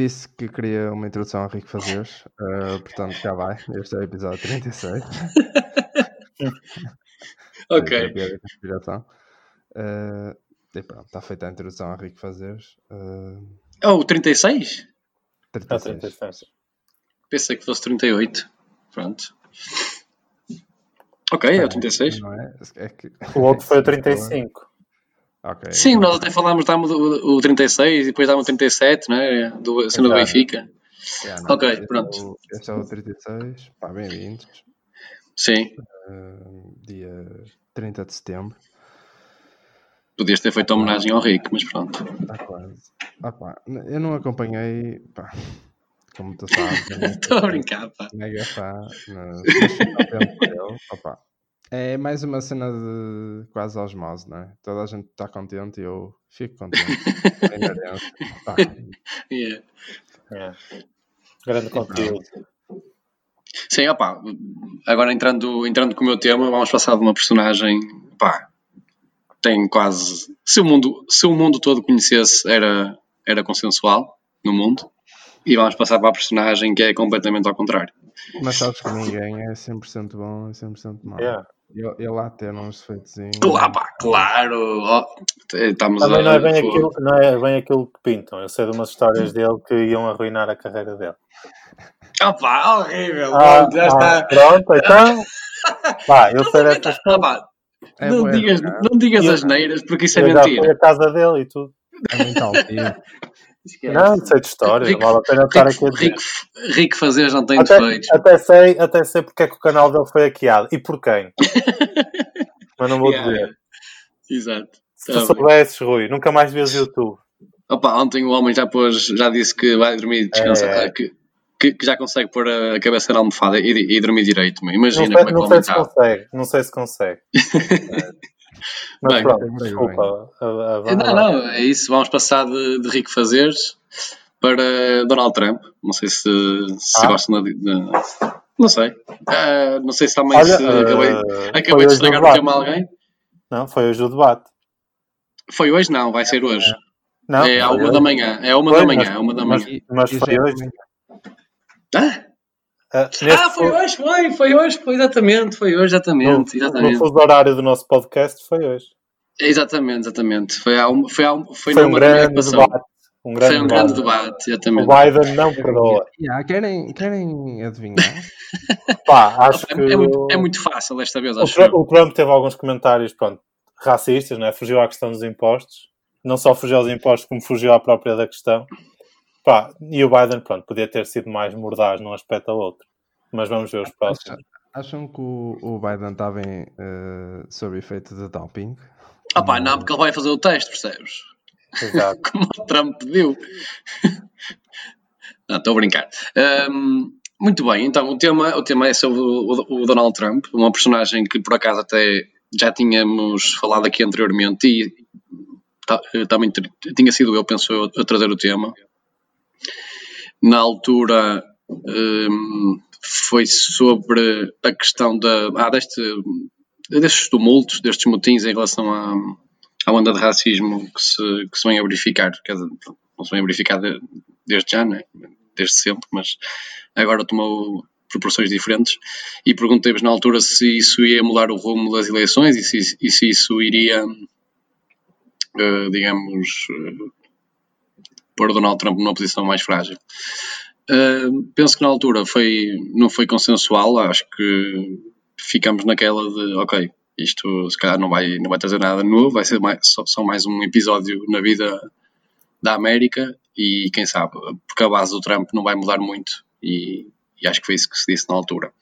O disse que queria uma introdução a Rico Fazeres, uh, portanto cá vai. Este é o episódio 36. ok. Uh, e pronto, está feita a introdução a Rico Fazeres. Uh, oh, 36? 36. Ah, 36. Pensei que fosse 38. Pronto. Ok, é o 36. Não é? é que... O outro foi o 35. Okay. Sim, nós até falámos, dámos o, o 36 e depois dámos o 37, não é? Do, sendo do Benfica. Yeah, não, ok, pronto. Este é o 36. Pá, bem-vindos. Sim. Uh, dia 30 de setembro. Podias ter feito homenagem ao Rico, mas pronto. Está quase. Ah, pá, eu não acompanhei. Pá, como tu sabes. Estou a brincar, pá. Mega fã. Mas, mas é mais uma cena de quase osmose, não é? Toda a gente está contente e eu fico contente. yeah. yeah. Grande conteúdo. Sim, opa, agora entrando, entrando com o meu tema, vamos passar de uma personagem, pá, tem quase, se o mundo, se o mundo todo conhecesse, era, era consensual no mundo, e vamos passar para a personagem que é completamente ao contrário. Mas sabes que ninguém é 100% bom e 100% mau. Yeah. Ele, ele lá ter uns feitos. Claro, pá, claro. Oh, estamos Também a... não, é bem aquilo, não é bem aquilo que pintam. Eu sei de umas histórias dele que iam arruinar a carreira dele. Opa, horrível. Ah, já ah, está. Pronto, então. pá, eu sei dessas coisas. É não, bueno, digas, não digas as neiras porque isso é mentira. Foi a casa dele e tudo. É muito altivo. Não, sei de história, rico, vale a pena estar aqui a dizer. Rico, rico fazer não tem até, defeitos. Até sei, até sei porque é que o canal dele foi hackeado e por quem. Mas não vou yeah, dizer. Exato. Se tá tu soubesses, Rui, nunca mais vês YouTube. Opa, ontem o homem já, pôs, já disse que vai dormir descansar, é. que, que, que, já consegue pôr a cabeça na almofada e, e dormir direito. Imagina não sei, como é que não sei se consegue, não sei se consegue. Mas bem, pronto, desculpa. Não, não, é isso. Vamos passar de, de Rico Fazeres para Donald Trump. Não sei se, se ah. gostam de, de, Não sei. Uh, não sei se também Olha, se acabei, uh, acabei de estragar o tema a alguém. Não, foi hoje o debate. Foi hoje? Não, vai ser hoje. Não, é à uma da manhã. É uma foi, da manhã. Mas, é uma da manhã. Mas, mas foi hoje. Ah? Uh, ah, foi hoje, foi, foi hoje, foi exatamente, foi hoje, exatamente. No, exatamente. no fuso horário do nosso podcast foi hoje. Exatamente, exatamente. Foi, há um, foi, há um, foi, foi um grande debate. Um grande foi um grande debate, exatamente. O Biden não perdoa. Yeah, querem, querem adivinhar? Pá, acho é, que... é, muito, é muito fácil desta vez, acho o, o Trump teve alguns comentários, pronto, racistas, né? fugiu à questão dos impostos. Não só fugiu aos impostos, como fugiu à própria da questão. Pá, e o Biden, pronto, podia ter sido mais mordaz num aspecto ou outro. Mas vamos ver os próximos. Acham que o, o Biden está bem uh, sob efeito de doping? Ah pá, não, porque ele vai fazer o teste, percebes? Exato. Como o Trump pediu. não, estou a brincar. Um, muito bem, então o tema, o tema é sobre o, o, Donald Trump, uma personagem que por acaso até já tínhamos falado aqui anteriormente e também tinha sido eu, penso eu, a trazer o tema na altura um, foi sobre a questão da, ah, deste, destes tumultos, destes motins em relação à, à onda de racismo que se, que se vem a verificar, não se vem a verificar de, desde já, né? desde sempre, mas agora tomou proporções diferentes e perguntei-vos na altura se isso ia mudar o rumo das eleições e se, e se isso iria, uh, digamos, uh, pôr Donald Trump numa posição mais frágil. Uh, penso que na altura foi, não foi consensual, acho que ficamos naquela de ok, isto se calhar não vai, não vai trazer nada novo, vai ser mais, só, só mais um episódio na vida da América e quem sabe, porque a base do Trump não vai mudar muito e, e acho que foi isso que se disse na altura.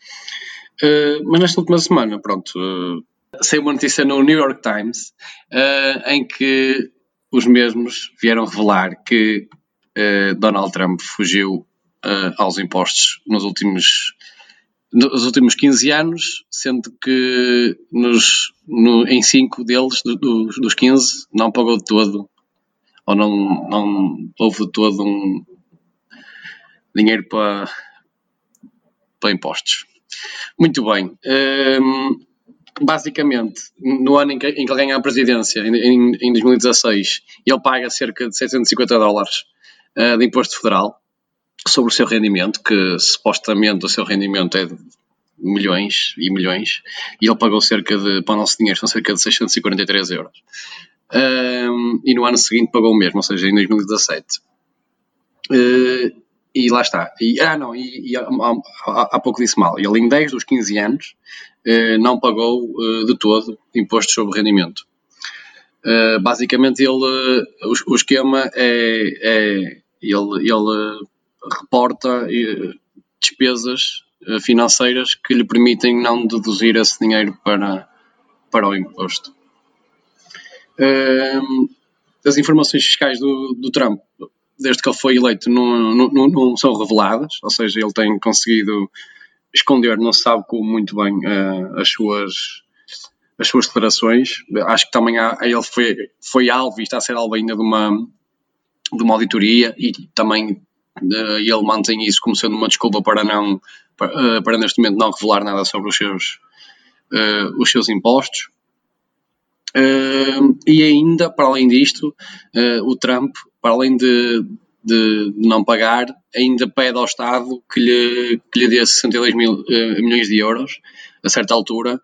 Uh, mas nesta última semana, pronto, uh, saiu uma notícia no New York Times uh, em que os mesmos vieram revelar que uh, Donald Trump fugiu uh, aos impostos nos últimos, nos últimos 15 anos, sendo que nos, no, em 5 deles, do, dos 15, não pagou de todo, ou não, não houve de todo um dinheiro para, para impostos. Muito bem. Um, basicamente, no ano em que, em que ele ganha a presidência, em, em, em 2016, ele paga cerca de 750 dólares uh, de imposto federal sobre o seu rendimento, que supostamente o seu rendimento é de milhões e milhões, e ele pagou cerca de, para o nosso dinheiro, são cerca de 643 euros. Um, e no ano seguinte pagou o mesmo, ou seja, em 2017. Uh, e lá está. E, ah, não, e, e há, há, há, pouco disse mal. Ele, em 10 dos 15 anos, uh, não pagou uh, de todo impostos sobre rendimento. basicamente, ele, o, o esquema é, é ele, ele reporta despesas financeiras que lhe permitem não deduzir esse dinheiro para, para o imposto. as informações fiscais do, do Trump, desde que ele foi eleito, não, não, não, são reveladas, ou seja, ele tem conseguido esconder, não se sabe como muito bem uh, as suas as suas declarações. Acho que também há, ele foi, foi alvo e está a ser alvo ainda de uma, de uma auditoria e também uh, ele mantém isso como sendo uma desculpa para não para, uh, para neste momento não revelar nada sobre os seus, uh, os seus impostos. e ainda, para além disto, o Trump, para além de, de, não pagar, ainda pede ao Estado que lhe, que lhe dê 62 mil, milhões de euros a certa altura,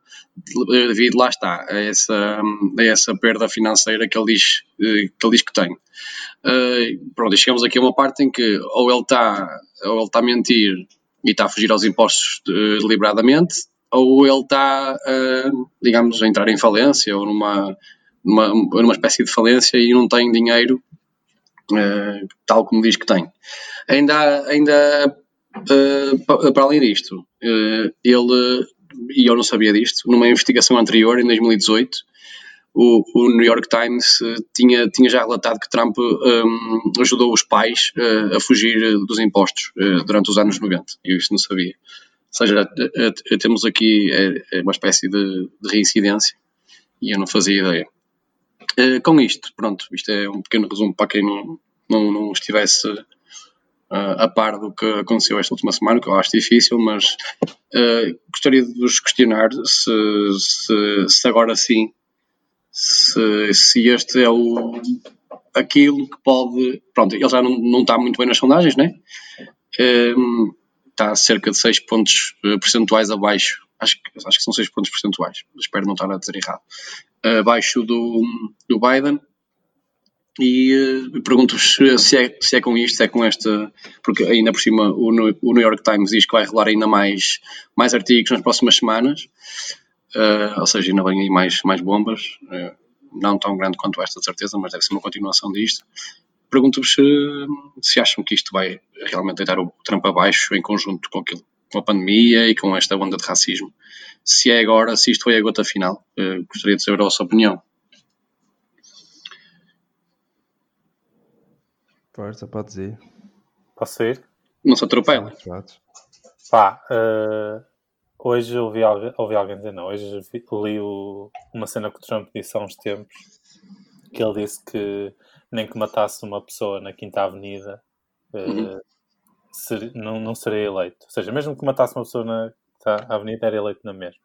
devido, lá está, a essa, a essa perda financeira que ele diz que, ele diz que tem. Uh, pronto, chegamos aqui a uma parte em que ou ele está ou ele está a mentir e está a fugir aos impostos uh, deliberadamente, ou ele está, uh, digamos, a entrar em falência ou numa, numa, numa espécie de falência e não tem dinheiro, uh, tal como diz que tem. Ainda, ainda para além disto, ele, e eu não sabia disto, numa investigação anterior, em 2018, o, o, New York Times tinha, tinha já relatado que Trump um, ajudou os pais uh, a fugir dos impostos uh, durante os anos 90. Eu isto não sabia. Ou seja, temos aqui uma espécie de, de, reincidência e eu não fazia ideia. Com isto, pronto, isto é um pequeno resumo para quem não, não, não estivesse a par do que aconteceu esta última semana, que eu acho difícil, mas gostaria de vos questionar se, se, se agora sim se, se este é o, aquilo que pode. Pronto, ele já não, não está muito bem nas sondagens, né? Um, está cerca de 6 pontos percentuais abaixo. Acho que, acho que são 6 pontos percentuais. Espero não estar a dizer errado. Abaixo do, do Biden. E uh, pergunto-vos se é, se é com isto, se é com esta. Porque ainda por cima o, o New York Times diz que vai revelar ainda mais, mais artigos nas próximas semanas. Uh, ou seja, ainda vem aí mais, mais bombas, uh, não tão grande quanto esta, de certeza, mas deve ser uma continuação disto. Pergunto-vos se, se, acham que isto vai realmente deitar o Trump abaixo em conjunto com, aquilo, com a pandemia e com esta onda de racismo. Se é agora, se isto foi a gota final, uh, gostaria de saber a vossa opinião. Força, pode ir. Posso ir? Não se atropela. Pá, uh, Hoje ouvi, ouvi alguém dizer, não, hoje li o, uma cena que o Trump disse há uns tempos, que ele disse que nem que matasse uma pessoa na Quinta Avenida uhum. Ser, não, não seria eleito. Ou seja, mesmo que matasse uma pessoa na Quinta Avenida, era eleito na mesma.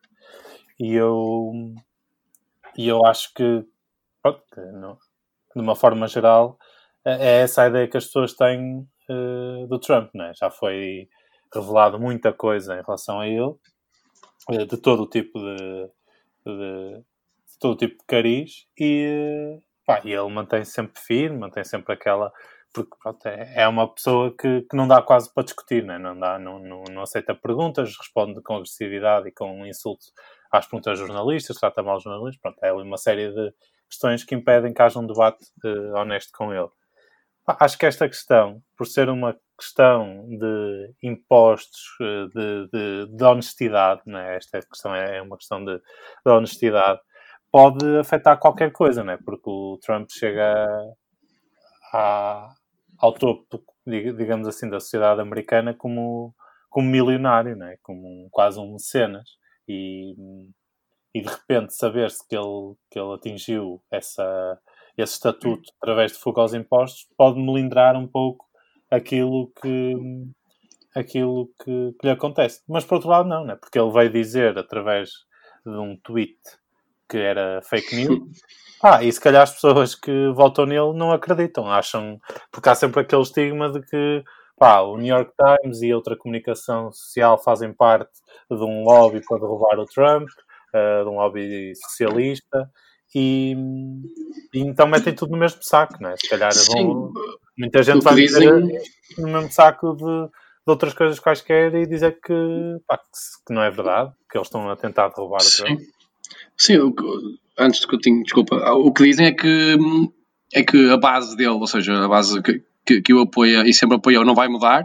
E eu, e eu acho que, pronto, não, de uma forma geral, é, é essa a ideia que as pessoas têm uh, do Trump, né? já foi revelado muita coisa em relação a ele eh, de todo o tipo de, de, todo o tipo de cariz e, pá, e ele mantém -se sempre firme, mantém sempre aquela porque pronto, é, é uma pessoa que, que não dá quase para discutir, né? não, dá, não, não, não aceita perguntas, responde com agressividade e com insulto às perguntas jornalistas, trata mal os jornalistas, pronto, é uma série de questões que impedem que haja um debate uh, honesto com ele. Acho que esta questão, por ser uma questão de impostos, eh, de, de, de honestidade, né? esta questão é, é uma questão de, de, honestidade, pode afetar qualquer coisa, né? porque o Trump chega a, ao topo, digamos assim, da sociedade americana como, como milionário, né? como um, quase um mecenas. E, e de repente saber-se que ele, que ele atingiu essa, esse estatuto através de fuga aos impostos pode melindrar um pouco aquilo que aquilo que, que, lhe acontece. Mas por outro lado não, né? porque ele veio dizer através de um tweet que era fake news. Ah, e se calhar as pessoas que votam nele não acreditam, acham, porque há sempre aquele estigma de que pá, o New York Times e outra comunicação social fazem parte de um lobby para derrubar o Trump, uh, de um lobby socialista, e, e, então metem tudo no mesmo saco, não é? Se calhar vão, muita gente vai dizem... meter no mesmo saco de, de, outras coisas quaisquer e dizer que, pá, que, não é verdade, que eles estão a tentar derrubar o Trump. Sim, antes de que eu tenha, desculpa, o que dizem é que, é que a base dele, ou seja, a base que, que, que o apoia e sempre apoiou não vai mudar.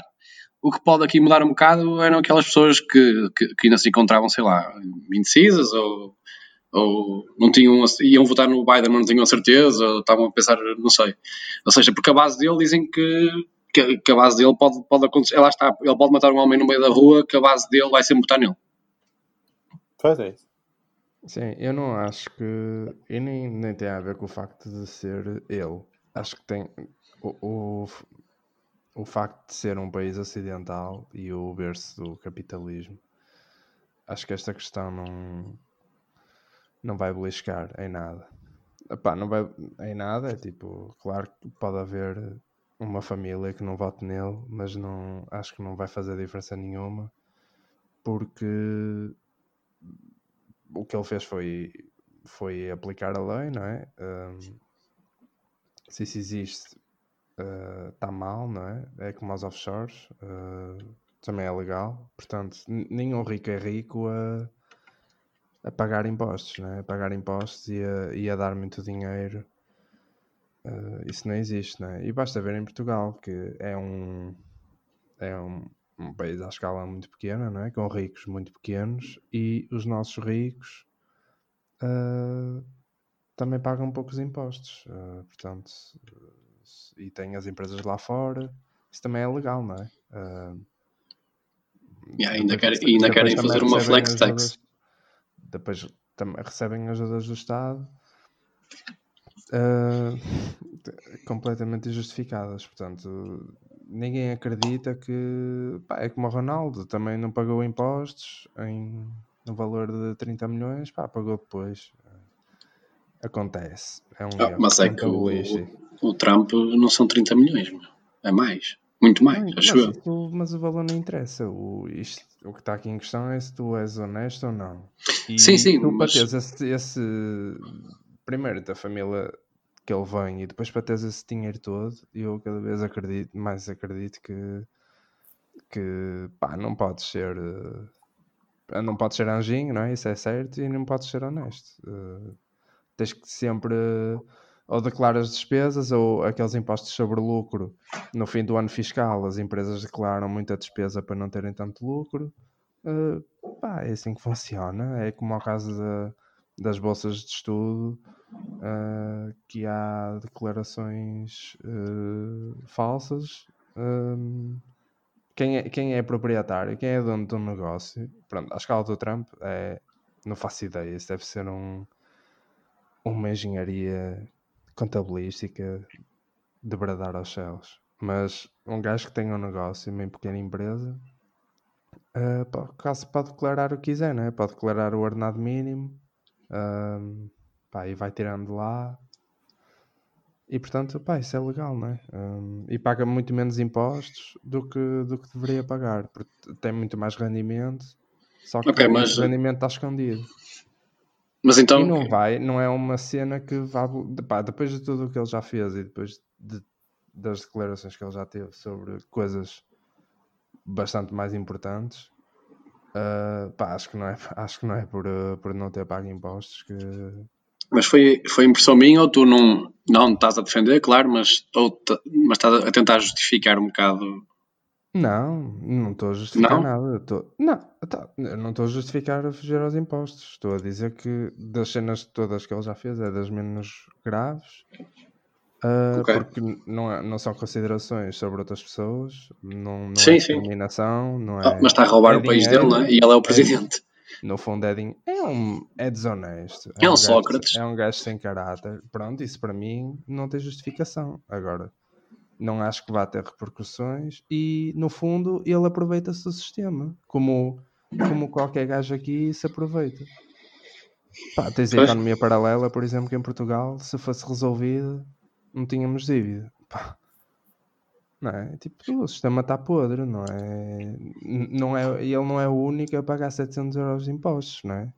O que pode aqui mudar um bocado eram aquelas pessoas que, que, que ainda se encontravam, sei lá, indecisas ou, ou não tinham, iam votar no Biden, mas não tinham certeza, ou estavam a pensar, não sei. Ou seja, porque a base dele dizem que, que, que, a base dele pode, pode acontecer, lá está, ele pode matar um homem no meio da rua, que a base dele vai sempre votar nele. Pois é. Sim, eu não acho que. E nem, nem tem a ver com o facto de ser ele. Acho que tem o, o, o facto de ser um país ocidental e o berço do capitalismo, acho que esta questão não, não vai beliscar em nada. Epá, não vai em nada, é tipo, claro que pode haver uma família que não vote nele, mas não acho que não vai fazer diferença nenhuma porque o que ele fez foi, foi aplicar a lei, não é? Um, se isso existe, está eh, uh, mal, não é? É como os offshores, uh, também é legal. Portanto, nenhum rico é rico a, a pagar impostos, não é? A pagar impostos e a, e a dar muito dinheiro. Uh, isso não existe, não é? E basta ver em Portugal, que é um, é um, um país à escala muito pequena, não é? Com ricos muito pequenos e os nossos ricos também pagam poucos impostos. portanto, e tem as empresas lá fora, isso também é legal, não é? Uh, yeah, ainda, quer, ainda querem fazer uma flex tax. Depois também recebem ajudas do Estado uh, completamente injustificadas. Portanto, ninguém acredita que pá, é como o Ronaldo também não pagou impostos em, no valor de 30 milhões, pá, pagou depois. Acontece. É um ah, mas é que o, o Trump não são 30 milhões, é mais. Muito mais, não, acho mas, eu. mas o valor não interessa. O, isto, o que está aqui em questão é se tu és honesto ou não. E sim, sim. Tu, mas... esse, esse, Primeiro da família que ele vem e depois para teres esse dinheiro todo, eu cada vez acredito, mais acredito que. que pá, não podes ser. Uh, não podes ser anjinho, não é? Isso é certo, e não podes ser honesto. Uh, tens que sempre ou declaras despesas ou aqueles impostos sobre lucro no fim do ano fiscal as empresas declaram muita despesa para não terem tanto lucro uh, pá, é assim que funciona é como ao caso de, das bolsas de estudo uh, que há declarações uh, falsas um, quem, é, quem é proprietário quem é dono do negócio pronto, a escala do Trump é, não faço ideia, isso deve ser um uma engenharia contabilística de bradar aos céus. Mas um gajo que tem um negócio, uma pequena empresa, uh, pode, pode declarar o que quiser, né? pode declarar o ordenado mínimo uh, pá, e vai tirando lá. E portanto, pá, isso é legal, não é? Um, e paga muito menos impostos do que, do que deveria pagar, porque tem muito mais rendimento, só que okay, mas... o rendimento está escondido. Mas então. E não vai, não é uma cena que vá. Pá, depois de tudo o que ele já fez e depois de, das declarações que ele já teve sobre coisas bastante mais importantes, uh, pá, acho que não é, acho que não é por, uh, por não ter pago impostos que. Mas foi, foi impressão minha ou tu não, não estás a defender, claro, mas, ou, mas estás a tentar justificar um bocado não, não estou a justificar Não? nada. Tô... Não, tá, não estou a justificar a fugir aos impostos. Estou a dizer que das cenas todas que ele já fez é das menos graves. Ah, porque não, é- não são considerações sobre outras pessoas, não, não é Sim, sim. discriminação, não ah, é. mas está a roubar é o país dele, não é? E ele é o é presidente. no fundo é, din- é, um, é desonesto. É um gajo- Sócrates. É um gajo sem caráter. Pronto, isso para mim não tem justificação. Agora, não acho que vá ter repercussões e no fundo ele aproveita-se do sistema como, como qualquer gajo aqui se aproveita Pá, tens a economia paralela, por exemplo, que em Portugal, se fosse resolvida, não tínhamos dívida. Pá. Não é? Tipo, o sistema está podre, não é? Não é? E ele não é o único a pagar 700 euros de impostos, não é?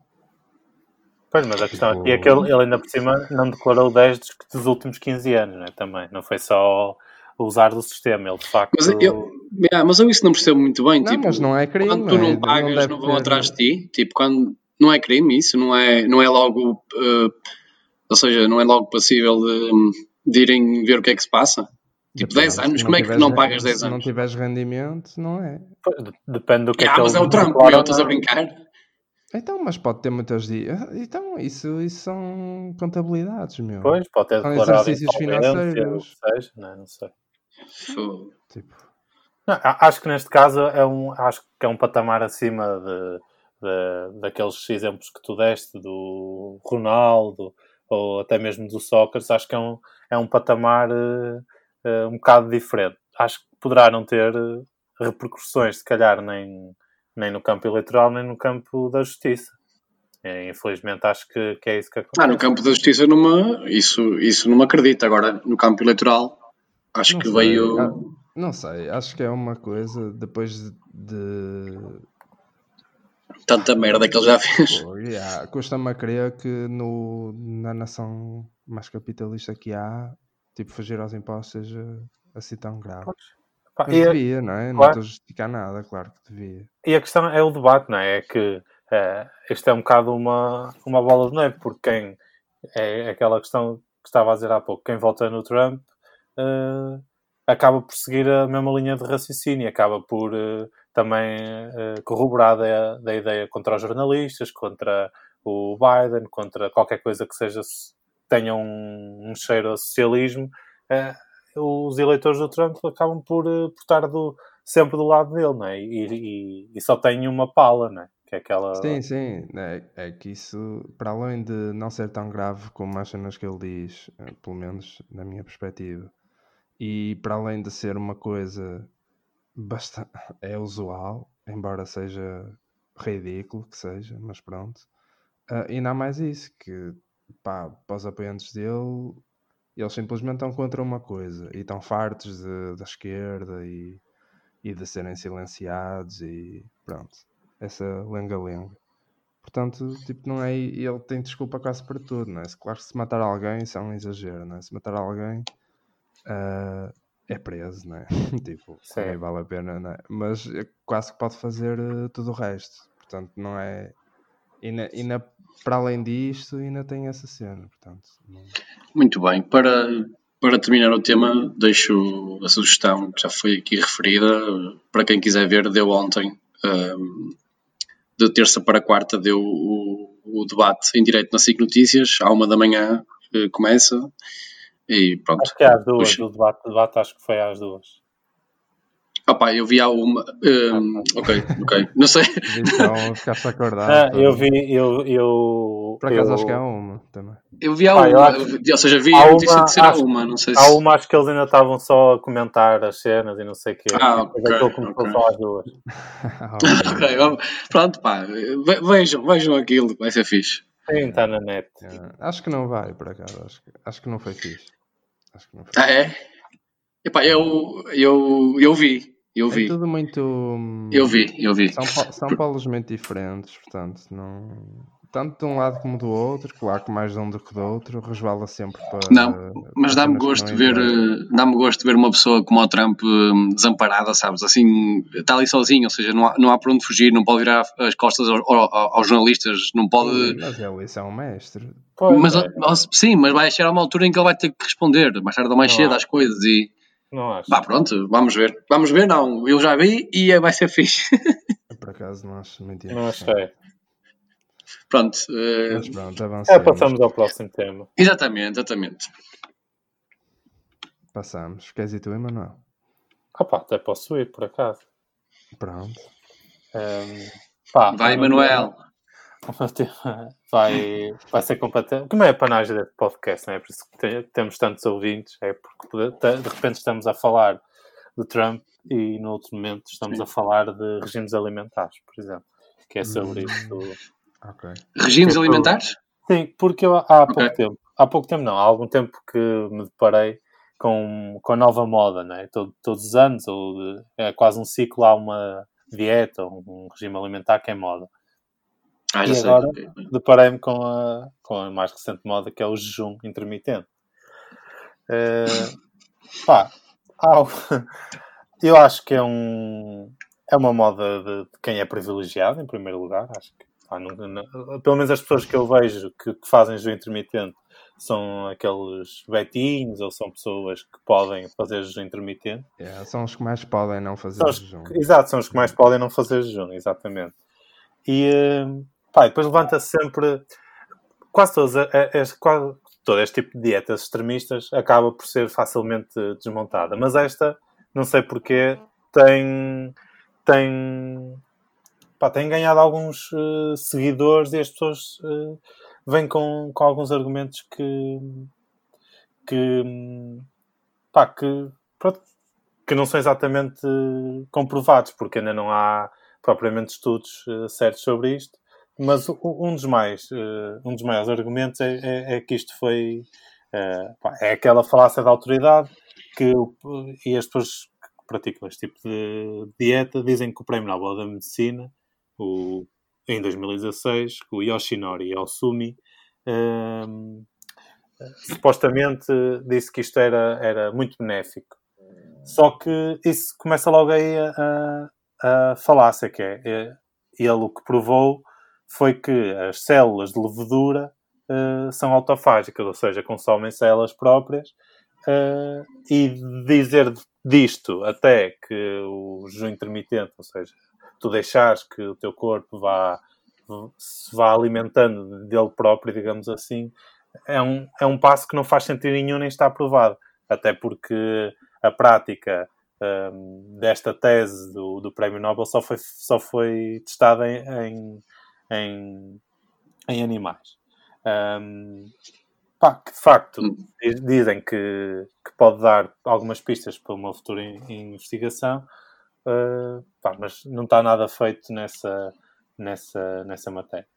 Pois, mas a questão Tipo- aqui é que ele, ele ainda por cima não declarou 10 dos, dos últimos 15 anos, né? também. Não foi só usar do sistema, ele de facto. Mas eu, yeah, mas eu isso não percebo muito bem. Não, tipo, mas não é crime. quando tu é? não pagas, não, deve vão ter- atrás de ti. Tipo, quando não é crime, isso não é, não é logo. eh, ou seja, não é logo passível de, de irem ver o que é que se passa. Tipo, Depende, 10 se anos, como é que não pagas 10 Se não anos? tiveres rendimento, não é. Depende do que é Ah, que mas é o Trump, meu, estás a é? brincar? Então, mas pode ter muitos dias. Então, isso, isso são contabilidades, meu. Pois, pode ter São declarado exercícios insolvência, financeiros. seja, não, é? não sei. Tipo, Não, acho que neste caso é um, acho que é um patamar acima de, de- daqueles exemplos que tu deste do Ronaldo ou até mesmo do Sócrates. Acho que é um, é um patamar eh, eh, um bocado diferente. Acho que poderá não ter eh, repercussões, se calhar, nem, nem no campo eleitoral, nem no campo da justiça. Eh, infelizmente, acho que, que é isso que acontece. Ah, no campo da justiça, me, isso, isso não me acredito. Agora, no campo eleitoral, acho Não que sei, veio. ah, não sei, acho que é uma coisa depois de. de- Tanta merda que ele já fez. Yeah, Custa-me a crer que no, na nação mais capitalista que há, tipo, fugir aos impostos seja assim tão grave. Pá, Mas e a- devia, não é? Não claro. estou a justificar nada, claro que devia. E a questão é o debate, não é? É que eh, isto é um bocado uma, uma bola de neve, porque quem é aquela questão que estava a dizer há pouco, quem vota no Trump eh, acaba por seguir a mesma linha de raciocínio, acaba por eh, também eh, corroborar da, da ideia contra os jornalistas, contra o Biden, contra qualquer coisa que seja tenha um, um cheiro a socialismo. eh, os eleitores do Trump acabam por, eh, por estar do, sempre do lado dele, não é? E, e- e só tem uma pala, não é? Que é aquela. Sim, sim, é, é que isso, para além de não ser tão grave como as cenas que ele diz, pelo menos na minha perspectiva, e para além de ser uma coisa bastante é usual, embora seja ridículo que seja, mas pronto, ah, e não há mais isso, que pá, para os apoiantes dele, eles simplesmente estão contra uma coisa e estão fartos de- da esquerda e, e de serem silenciados e pronto essa lenga-lenga. Portanto, tipo, não é. Ele tem desculpa quase para tudo, não é? Claro que se matar alguém, isso é um exagero, não é? Se matar alguém ah, é preso, não é? tipo, Sim. nem vale a pena, não é? Mas é quase que pode fazer eh, tudo o resto. Portanto, não é. E, na, e na- para além disto, ainda tem essa cena. Portanto, não- Muito bem. Para, para terminar o tema, deixo a sugestão que já foi aqui referida. Para quem quiser ver, deu ontem, ahm, de terça para quarta, deu o, o debate em direto na SIC Notícias. À uma da manhã eh, começa. E pronto. Acho que é às duas, Puxa. o debate, debate acho que foi às duas. Opa, eu vi há uma. ahm, ok, ok. Não sei. então ficaste acordado. Ah, todo. eu vi, eu. eu Por acaso eu- acho que há uma também. Eu vi há Ah, eu uma. acho- Ou seja, vi a notícia uma- de ser há uma. Não sei se. Há uma, acho que eles ainda estavam só a comentar as cenas e não sei o quê. Ah, Depois ok, aquilo começou ok. só às duas. Ok, pronto, pá. ve- Vejam, vejam aquilo, vai ser fixe. Sim, está na net. Ah, acho que não vai, por acaso. Acho que, acho que não foi fixe. Acho que não foi Ah, é? Epá, eu, eu, eu vi, eu É vi, tudo muito. hum, eu vi, eu vi. São, são polos muito diferentes, portanto, não. Tanto de um lado como do outro, claro que mais de um do que do outro, resvala sempre para. Não, Mas dá-me gosto de ver, eh, dá-me gosto de ver uma pessoa como o Trump eh, desamparada, sabes? Assim, está ali sozinho, ou seja, não há, não há para onde fugir, não pode virar as costas aos, aos- aos jornalistas, não pode. Mas ele, isso é um mestre. Pois, Mas, é, sim, mas vai chegar a uma altura em que ele vai ter que responder, mais tarde ou mais Não cedo, há. às coisas e. não acho. Bah, pronto, vamos ver. Vamos ver, não. Eu já vi e é- vai ser fixe. Por acaso não acho muito Não achei. Pronto. eh, Mas pronto, É, avançamos. passamos ao próximo tema. exatamente, exatamente. Passamos. Queres ir tu, Emanuel? Opa, até posso ir, por acaso. Pronto. Ehm, pá, Vai, o meu Manuel. tema- O meu tema vai, vai ser completamente. Como é a panagem deste podcast, não é? Por isso que te- temos tantos ouvintes, é porque de repente estamos a falar de Trump e no outro momento estamos Sim. a falar de regimes alimentares, por exemplo, que é sobre Hum. isso. Ok. Regimes Tipo, alimentares? Sim, porque eu há pouco okay. tempo, há pouco tempo não, há algum tempo que me deparei com, com a nova moda, né? Todo, todos os anos, ou é quase um ciclo, há uma dieta, um regime alimentar que é moda. Ah, e agora deparei-me com a, com a mais recente moda que é o jejum intermitente. Uh, pá, eu acho que é um é uma moda de, de quem é privilegiado, em primeiro lugar. Acho que pá, não, não, pelo menos as pessoas que eu vejo que, que fazem jejum intermitente são aqueles betinhos ou são pessoas que podem fazer jejum intermitente. Yeah, são os que mais podem não fazer são jejum. exato, são os que mais podem não fazer jejum, exatamente. E uh, pá, depois levanta -se sempre quase todas as, quase, todo este tipo de dietas extremistas acaba por ser facilmente desmontada. Mas esta, não sei porquê, tem tem pá, ganhado alguns uh, seguidores e as pessoas uh, vêm com, com alguns argumentos que que, pá, que, pronto, que não são exatamente comprovados, porque ainda não há propriamente estudos uh, certos sobre isto. Mas um dos mais um dos maiores argumentos é, é, é que isto foi é aquela falácia da autoridade que e as pessoas que praticam este tipo de dieta dizem que o Prémio Nobel da Medicina o, em 2016, o Yoshinori Osumi, um, supostamente disse que isto era, era muito benéfico. Só que isso começa logo aí a, a, falácia, que é, é, ele o que provou foi que as células de levedura uh, são autofágicas, ou seja, consomem células próprias, uh, e dizer disto até que o jejum intermitente, ou seja, tu deixares que o teu corpo vá se vá alimentando dele próprio, digamos assim, é um, é um passo que não faz sentido nenhum nem está aprovado. Até porque a prática um, desta tese do, do Prémio Nobel só foi, só foi testada em, em, em, em animais. Um, pá, que de facto dizem que, que pode dar algumas pistas para uma futura investigação, Uh, pá, mas não está nada feito nessa, nessa, nessa matéria.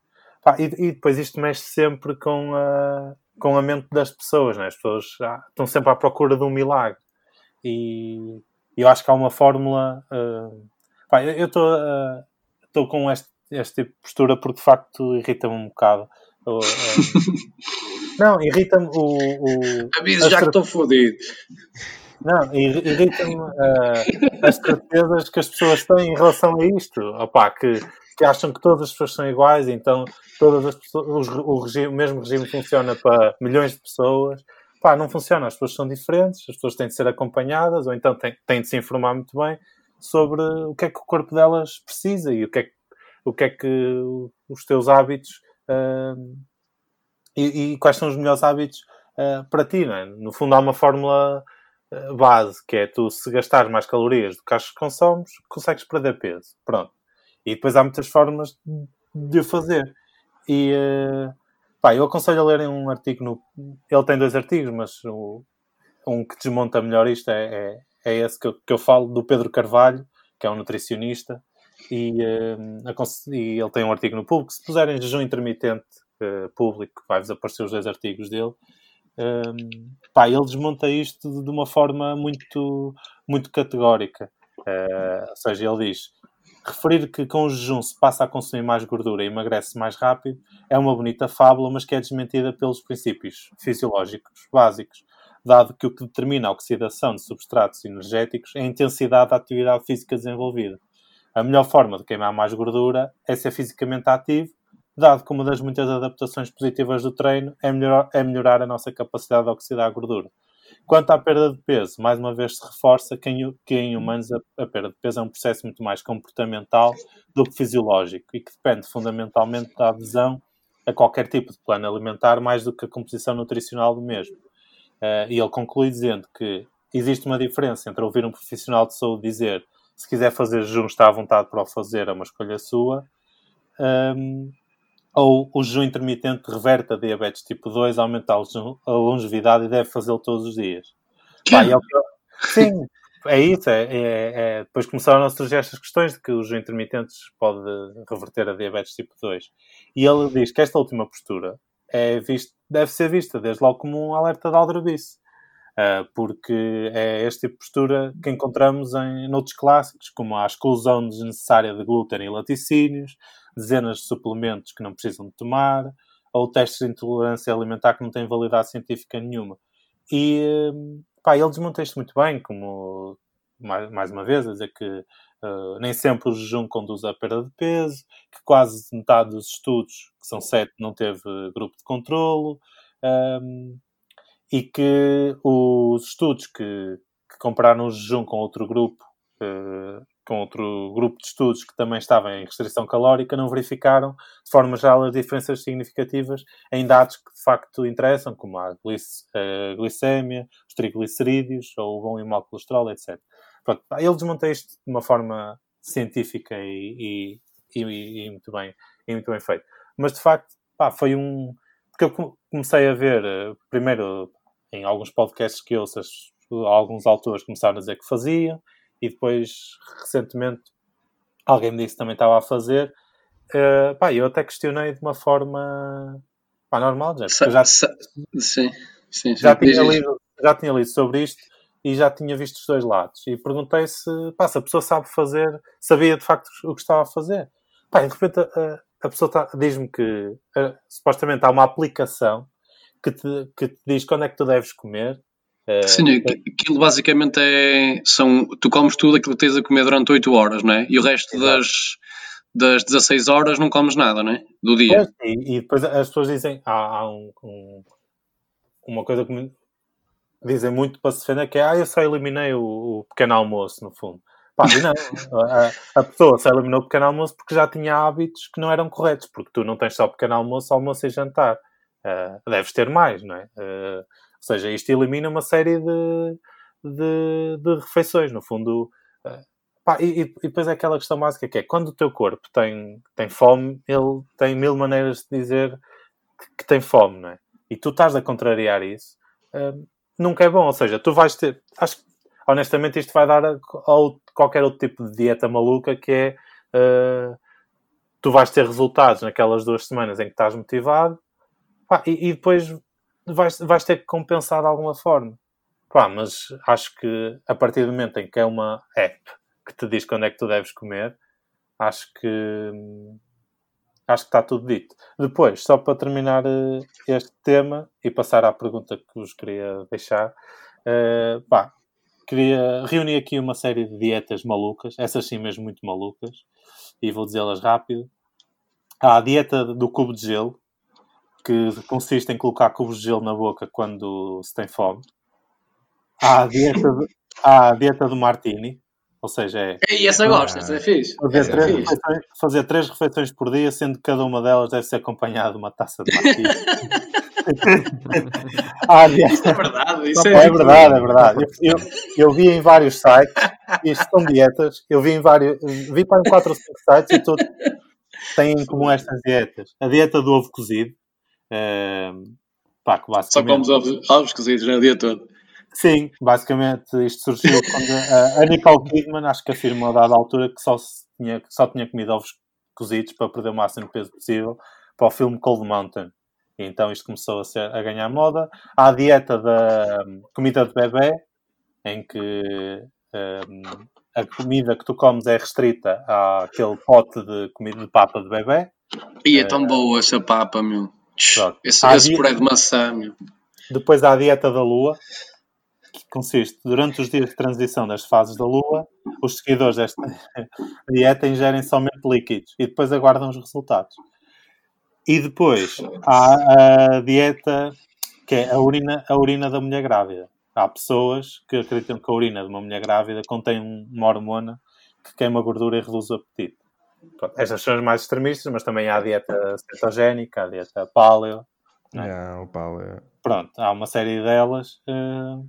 Pá, e, e, depois isto mexe sempre com a, com a mente das pessoas, né? as pessoas ah, estão sempre à procura de um milagre. E eu acho que há uma fórmula. Uh, pá, eu estou uh, com este, este tipo de postura porque de facto irrita-me um bocado. Uh, não, irrita-me o. o Aviso já que estou fodido. Não, irrita-me uh, as certezas que as pessoas têm em relação a isto. Opá, que, que acham que todas as pessoas são iguais, então todas as pessoas, o, regime, o mesmo regime funciona para milhões de pessoas. Pá, não funciona, as pessoas são diferentes, as pessoas têm de ser acompanhadas, ou então têm, têm de se informar muito bem sobre o que é que o corpo delas precisa e o que é que, o que, é que os teus hábitos uh, e, e, quais são os melhores hábitos uh, para ti, é? No fundo, há uma fórmula base, que é tu se gastares mais calorias do que as que consomes, consegues perder peso. Pronto. E depois há muitas formas de o fazer. E uh, pá, eu aconselho a lerem um artigo no. Ele tem dois artigos, mas o, um que desmonta melhor isto é, é, é esse que eu, que eu, falo do Pedro Carvalho, que é um nutricionista, e, uh, e ele tem um artigo no público. Se puserem jejum intermitente uh, público, vai-vos aparecer os dois artigos dele. Um, pá, ele desmonta isto de uma forma muito, muito categórica. Uh, ou seja, ele diz: referir que com o jejum se passa a consumir mais gordura e emagrece mais rápido é uma bonita fábula, mas que é desmentida pelos princípios fisiológicos básicos, dado que o que determina a oxidação de substratos energéticos é a intensidade da atividade física desenvolvida. A melhor forma de queimar mais gordura é ser fisicamente ativo dado que uma das muitas adaptações positivas do treino é melhorar, é melhorar a nossa capacidade de oxidar a gordura. Quanto à perda de peso, mais uma vez se reforça que em, que em humanos a, a, perda de peso é um processo muito mais comportamental do que fisiológico e que depende fundamentalmente da adesão a qualquer tipo de plano alimentar mais do que a composição nutricional do mesmo. Uh, e ele conclui dizendo que existe uma diferença entre ouvir um profissional de saúde dizer se quiser fazer jejum está à vontade para o fazer, é uma escolha sua, um, ou o jejum intermitente reverte a diabetes tipo 2, aumenta a longevidade e deve fazê-lo todos os dias. Pá, é Sim, é isso. É, é, é, Depois começaram a surgir estas questões de que o jejum intermitente pode reverter a diabetes tipo 2. E ele diz que esta última postura é visto, deve ser vista desde logo como um alerta de aldrabice. Uh, porque é este tipo de postura que encontramos em noutros clássicos, como a exclusão desnecessária de glúten e laticínios, dezenas de suplementos que não precisam de tomar, ou testes de intolerância alimentar que não têm validade científica nenhuma. E pá, ele desmonta isto muito bem, como mais, mais uma vez, a dizer que uh, nem sempre o jejum conduz à perda de peso, que quase metade dos estudos, que são sete, não teve grupo de controlo, um, e que os estudos que, que compararam o jejum com outro grupo uh, com outro grupo de estudos que também estava em restrição calórica, não verificaram, de forma geral, as diferenças significativas em dados que de facto interessam, como a, glicémia, os triglicerídeos, ou o bom e mau colesterol, etc. Pronto, ele desmontou isto de uma forma científica e, e, e, e, muito, bem, muito bem feito. Mas de facto, pá, foi um. Porque eu comecei a ver, eh, primeiro em alguns podcasts que ouço, alguns autores começaram a dizer que faziam, e depois, recentemente, alguém me disse que também estava a fazer. Uh, pá, eu até questionei de uma forma pá, normal, já, já, sim, sim, sim. Já, tinha lido, já tinha lido sobre isto e já tinha visto os dois lados. E perguntei se, pá, se a pessoa sabe fazer, sabia de facto o que estava a fazer. Pá, e de repente a, a pessoa tá, diz-me que uh, supostamente há uma aplicação que te, que te diz quando é que tu deves comer Sim, aquilo basicamente é. São, tu comes tudo aquilo que tens a comer durante 8 horas, não é? E o resto das, das 16 horas não comes nada, não é? Do dia. e, e, depois as pessoas dizem. Há, há um, um, uma coisa que dizem muito para se defender que é. Ah, eu só eliminei o, o pequeno almoço, no fundo. Pá, e não. a, a, pessoa só eliminou o pequeno almoço porque já tinha hábitos que não eram corretos. Porque tu não tens só pequeno almoço, almoço e jantar. Uh, deves ter mais, não é? Uh, ou seja, isto elimina uma série de, de, de refeições, no fundo. Uh, pá, e, e, depois é aquela questão básica que é quando o teu corpo tem, tem fome, ele tem mil maneiras de dizer que, que tem fome, não é? E tu estás a contrariar isso, uh, nunca é bom. Ou seja, tu vais ter. Acho que honestamente isto vai dar a, a, qualquer outro tipo de dieta maluca que é. Uh, tu vais ter resultados naquelas duas semanas em que estás motivado pá, e, e, depois vais, vais ter que compensar de alguma forma. Pá, mas acho que a partir do momento em que é uma app que te diz quando é que tu deves comer, acho que acho que está tudo dito. Depois, só para terminar uh, este tema e passar à pergunta que vos queria deixar, uh, pá, queria reunir aqui uma série de dietas malucas, essas sim mesmo muito malucas, e vou dizê-las rápido. Há a dieta do cubo de gelo, que consiste em colocar cubos de gelo na boca quando se tem fome. Há a dieta, de, há a dieta do martini, ou seja, é. E essa gosta, essa é fixe. Fazer três, é fixe. Refeições, fazer três refeições por dia, sendo que cada uma delas deve ser acompanhada de uma taça de martini. ah, Isso é verdade, isso é, é verdade, é verdade. Eu, eu, eu, vi em vários sites, isto são dietas, eu vi em vários, vi para em 4 ou 5 sites e todos têm em comum estas dietas. A dieta do ovo cozido, Uh, pá, basicamente... Só comes ovos, cozidos no dia todo. Sim, basicamente isto surgiu quando a, a Nicole Kidman acho que afirmou a dada altura que só, tinha, só tinha comido ovos cozidos para perder o máximo de peso possível para o filme Cold Mountain. E então isto começou a, ser, a ganhar moda. Há a dieta da um, comida de bebê, em que um, a comida que tu comes é restrita àquele pote de comida de papa de bebê. E é tão uh, boa essa papa, meu. Pronto. Esse, esse puré de maçã, meu. Depois há a dieta da lua, que consiste, durante os dias de transição das fases da lua, os seguidores desta dieta ingerem somente líquidos e depois aguardam os resultados. E depois há a dieta que é a urina, a urina da mulher grávida. Há pessoas que acreditam que a urina de uma mulher grávida contém uma hormona que queima gordura e reduz o apetite. Pronto, estas são as mais extremistas, mas também há a dieta cetogénica, a dieta paleo. É? Yeah, o paleo. Pronto, há uma série delas, uh,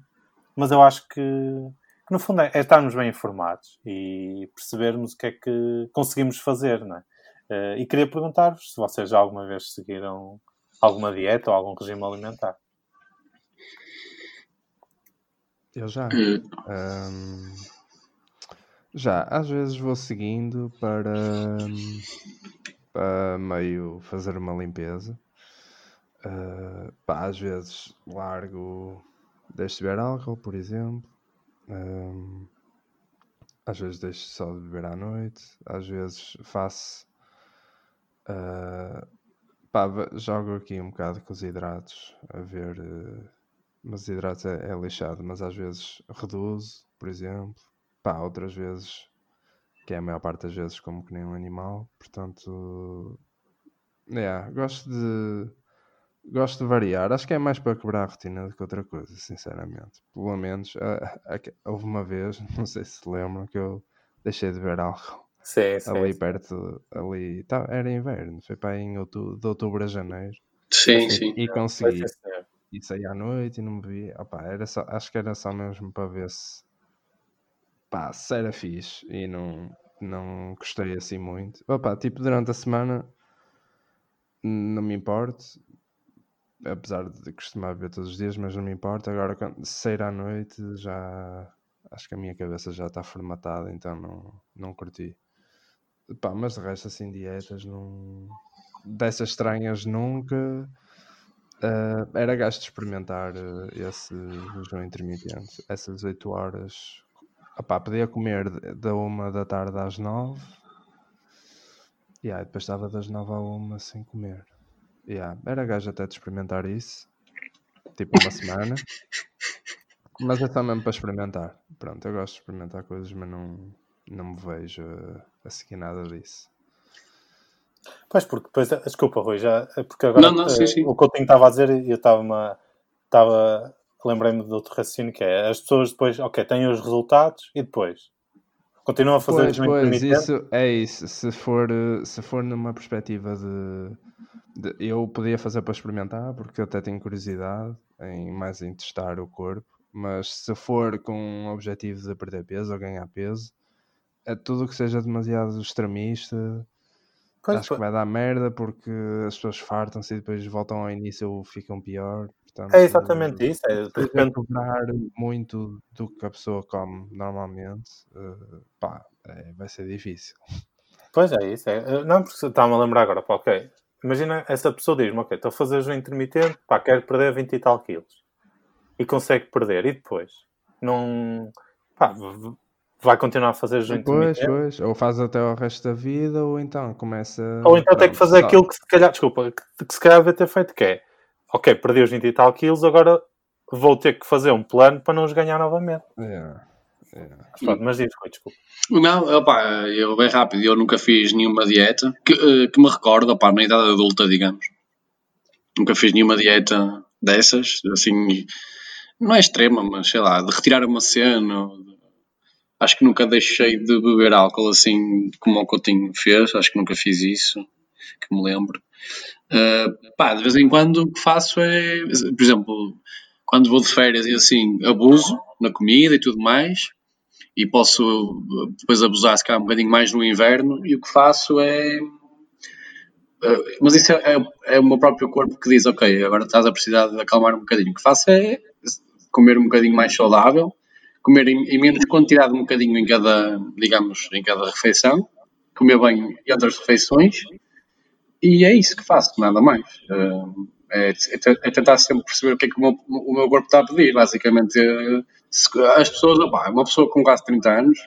mas eu acho que, que no fundo é, é, estarmos bem informados e percebermos o que é que conseguimos fazer, não é? Uh, e queria perguntar-vos se vocês já alguma vez seguiram alguma dieta ou algum regime alimentar. Eu já. Um... Já, às vezes vou seguindo para, para meio fazer uma limpeza. Uh, pá, às vezes largo, deixo de beber álcool, por exemplo. Um, às vezes deixo só de beber à noite. Às vezes faço. Uh, pá, jogo aqui um bocado com os hidratos, a ver. Uh, mas hidratos é, é lixado, mas às vezes reduzo, por exemplo. Pá, outras vezes, que é a maior parte das vezes, como que nem um animal. Portanto, yeah, gosto de gosto de variar. Acho que é mais para quebrar a rotina do que outra coisa, sinceramente. Pelo menos, houve uma vez, não sei se lembram, que eu deixei de beber álcool. Sim, sim, ali sim. perto, ali, tá, era inverno, foi para em outubro, de outubro a janeiro. Sim, sim. E consegui. É, E saí à noite e não bebi. Opa, era só, acho que era só mesmo para ver se, pá, era fixe. E não, não gostei assim muito. Opa, tipo, durante a semana não me importo apesar de costumar beber todos os dias, mas não me importa. Agora, quando sair à noite, já acho que a minha cabeça já está formatada, então não, não curti. Pá, mas de resto, assim, dietas, não... dessas estranhas nunca. Uh, era gasto de experimentar uh, esse jejum intermitente, essas 8 horas. Opá, podia comer da 1 da tarde às 9 e yeah, depois estava das 9 à 1 sem comer. Yeah, era gajo até de experimentar isso. Tipo uma semana. Mas é só mesmo para experimentar. Pronto, eu gosto de experimentar coisas, mas não, não me vejo a, a seguir nada disso. Pois, porque depois, desculpa, Rui, já, porque agora Não, não, sim, sim. o que eu estava a dizer, eu estava uma, estava, lembrei-me do outro raciocínio que é, as pessoas depois, ok, têm os resultados e depois continuam a fazer Pois, o pois, isso é isso. Se for, eh, se for numa perspectiva de, de- Eu podia fazer para experimentar, porque eu até tenho curiosidade em mais em testar o corpo, mas se for com um objetivo de perder peso ou ganhar peso, é tudo o que seja demasiado extremista. Pois, acho que vai dar merda porque as pessoas fartam-se e depois voltam ao início ou ficam pior. Portanto, É exatamente isso. É, de repente, cobrar muito do que a pessoa come normalmente, eh, pá, é, vai ser difícil. pois é isso. É, não, porque está-me a lembrar agora, pá, ok. Imagina essa pessoa diz-me, ok, estou a fazer jejum intermitente, pá, quero perder 20 e tal quilos. E consegue perder. E depois? Não. Pá, vai continuar a fazer jejum Pois, intermitente? pois, ou faz até o resto da vida, ou então começa. Ou então tem que pronto, fazer só- aquilo que se calhar, desculpa, que, que se calhar vai ter feito, que é, ok, perdi os 20 e tal quilos, agora vou ter que fazer um plano para não os ganhar novamente. Yeah, yeah. Mas, pronto, mas diz, desculpa. Não, opá, eu bem rápido, eu nunca fiz nenhuma dieta que, eh, que me recordo, opá, na idade adulta, digamos. Nunca fiz nenhuma dieta dessas, assim, não é extrema, mas sei lá, de retirar uma cena. Acho que nunca deixei de beber álcool assim como o Coutinho fez, acho que nunca fiz isso, que me lembro. Eh, pá, de vez em quando o que faço é, por exemplo, quando vou de férias e assim, abuso na comida e tudo mais, e posso depois abusar se calhar um bocadinho mais no inverno e o que faço é uh, mas isso é, é, é o meu próprio corpo que diz ok, agora estás a precisar de acalmar um bocadinho. O que faço é comer um bocadinho mais saudável comer em, em menos quantidade um bocadinho em cada digamos, em cada refeição comer bem entre as refeições e é isso que faço, nada mais. Uh, é, é te- é tentar sempre perceber o que é que o meu, o meu corpo está a pedir. Basicamente se- as pessoas, opá, uma pessoa com quase 30 anos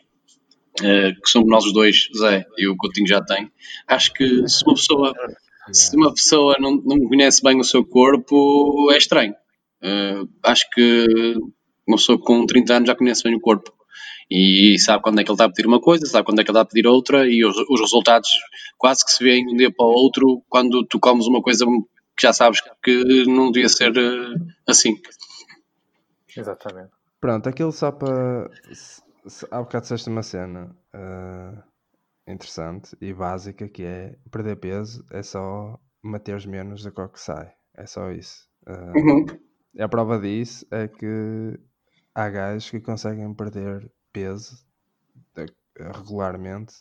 eh, que somos nós os dois, Zé e o Coutinho já tem, acho que se uma pessoa, se uma pessoa não, não conhece bem o seu corpo, é estranho. Eh, acho que uma pessoa com 30 anos já conhece bem o corpo e sabe quando é que ele está a pedir uma coisa, sabe quando é que ele está a pedir outra e os, os resultados quase que se vêem de um dia para o outro quando tu comes uma coisa que já sabes que não devia ser eh, assim. Exatamente. Pronto, aquilo só para. Há bocado disseste uma cena ah, interessante e básica que é perder peso é só materes menos do que que sai. É só isso. Ah, Uhum. A prova disso é que há gajos que conseguem perder peso eh, regularmente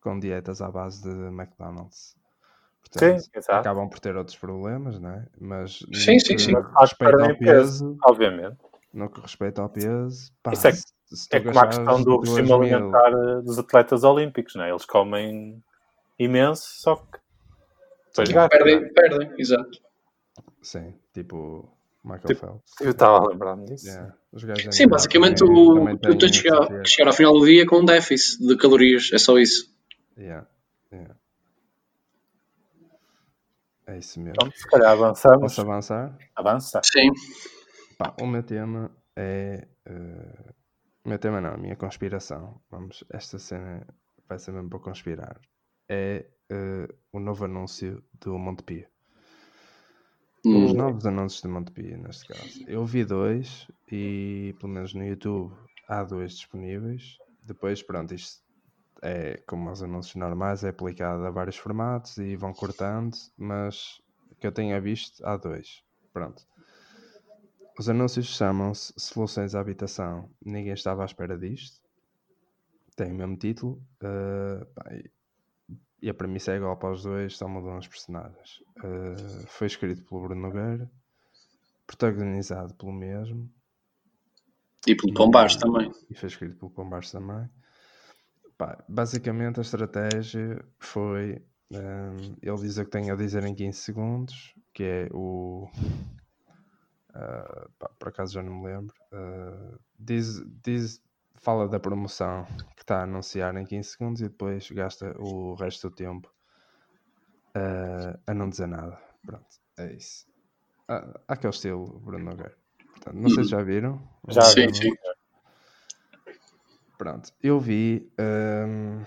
com dietas à base de McDonald's. Portanto, Sim, exato. acabam por ter outros problemas, não é? Mas Sim, sim, que sim. Faz respeita ao peso. peso, Obviamente. no que respeita ao peso, pá, Isso é- se tu É como a questão do 2 regime alimentar eh, dos atletas olímpicos, né? Eles comem imenso, só que? Perdem, perdem, exato. Sim, tipo Michael Tipo, Phelps. Eu estava a lembrar-me disso. Yeah, Sim, basicamente também- o, também tu tens chegar, chegar ao final do dia com um déficit de calorias, é só isso. Yeah, yeah. É isso mesmo. Então, se calhar avançamos. Posso avançar? Avança. Sim. Pá, o meu tema é. eh, o meu tema não, a minha conspiração. Vamos, esta cena vai ser mesmo para conspirar. É eh, o novo anúncio do Montepio. Os Hum, novos anúncios do Montepio, neste caso. Eu vi dois e, pelo menos no YouTube, há dois disponíveis. Depois, pronto, isto é como os anúncios normais, é aplicado a vários formatos e vão cortando, mas que eu tenha visto, há dois. Pronto. Os anúncios chamam-se Soluções à Habitação. Ninguém estava à espera disto. Tem o mesmo título. pá, e- e a premissa é igual para os dois, só mudam os personagens. Eh, foi escrito pelo Bruno Nogueira, protagonizado pelo mesmo e pelo Pombás também. e foi escrito pelo Pombars também. Pá, basicamente a estratégia foi hum, ele diz o que tem a dizer em 15 segundos, que é o ah, pá, por acaso já não me lembro. ah, diz, diz, fala da promoção que está a anunciar em 15 segundos e depois gasta o resto do tempo ah, a não dizer nada. Pronto, é isso. Ah, aquele estilo Bruno Nogueira. Portanto, não sei se já viram. Já Sim, sim. Pronto, eu vi. hum,